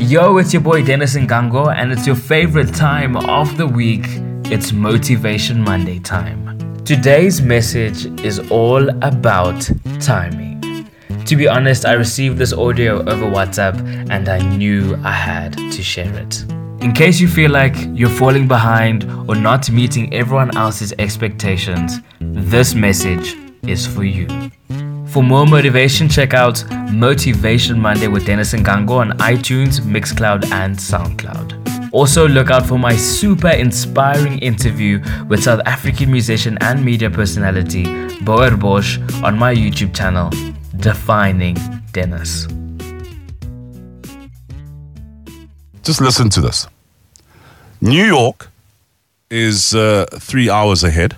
Yo, it's your boy Dennis Ngango, and it's your favorite time of the week. It's Motivation Monday time. Today's message is all about timing. To be honest, I received this audio over WhatsApp and I knew I had to share it. In case you feel like you're falling behind or not meeting everyone else's expectations, this message is for you. For more motivation, check out Motivation Monday with Dennis Ngango on iTunes, Mixcloud, and SoundCloud. Also, look out for my super inspiring interview with South African musician and media personality Boer Bosch on my YouTube channel, Defining Dennis. Just listen to this. New York is uh, three hours ahead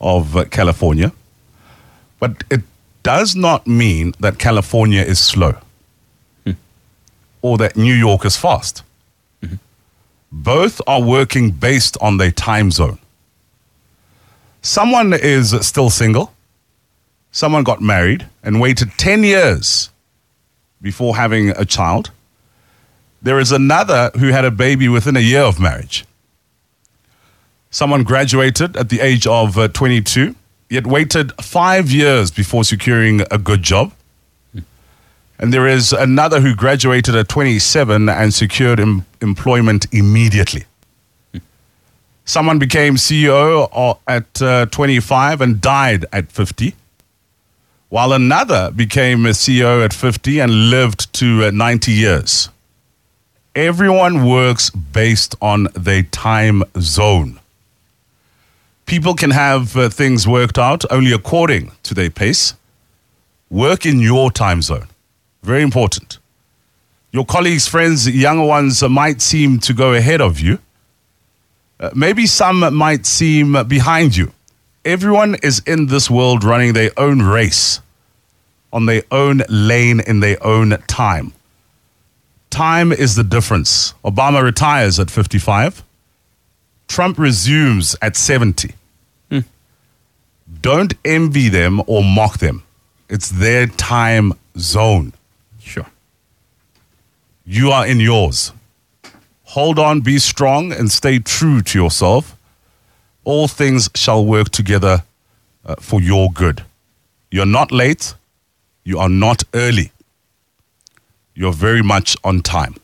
of uh, California, but it does not mean that California is slow or that New York is fast. Both are working based on their time zone. Someone is still single, someone got married and waited 10 years before having a child. There is another who had a baby within a year of marriage. Someone graduated at the age of uh, 22, yet waited five years before securing a good job. And there is another who graduated at 27 and secured em- employment immediately. Someone became CEO at uh, 25 and died at 50, while another became a CEO at 50 and lived to uh, 90 years everyone works based on their time zone. People can have uh, things worked out only according to their pace. Work in your time zone. Very important. Your colleagues, friends, younger ones might seem to go ahead of you. Uh, maybe some might seem behind you. Everyone is in this world running their own race on their own lane in their own time. Time is the difference. Obama retires at 55. Trump resumes at 70. Don't envy them or mock them. It's their time zone. Sure. You are in yours. Hold on, be strong, and stay true to yourself. All things shall work together uh, for your good. You're not late. You are not early. You're very much on time.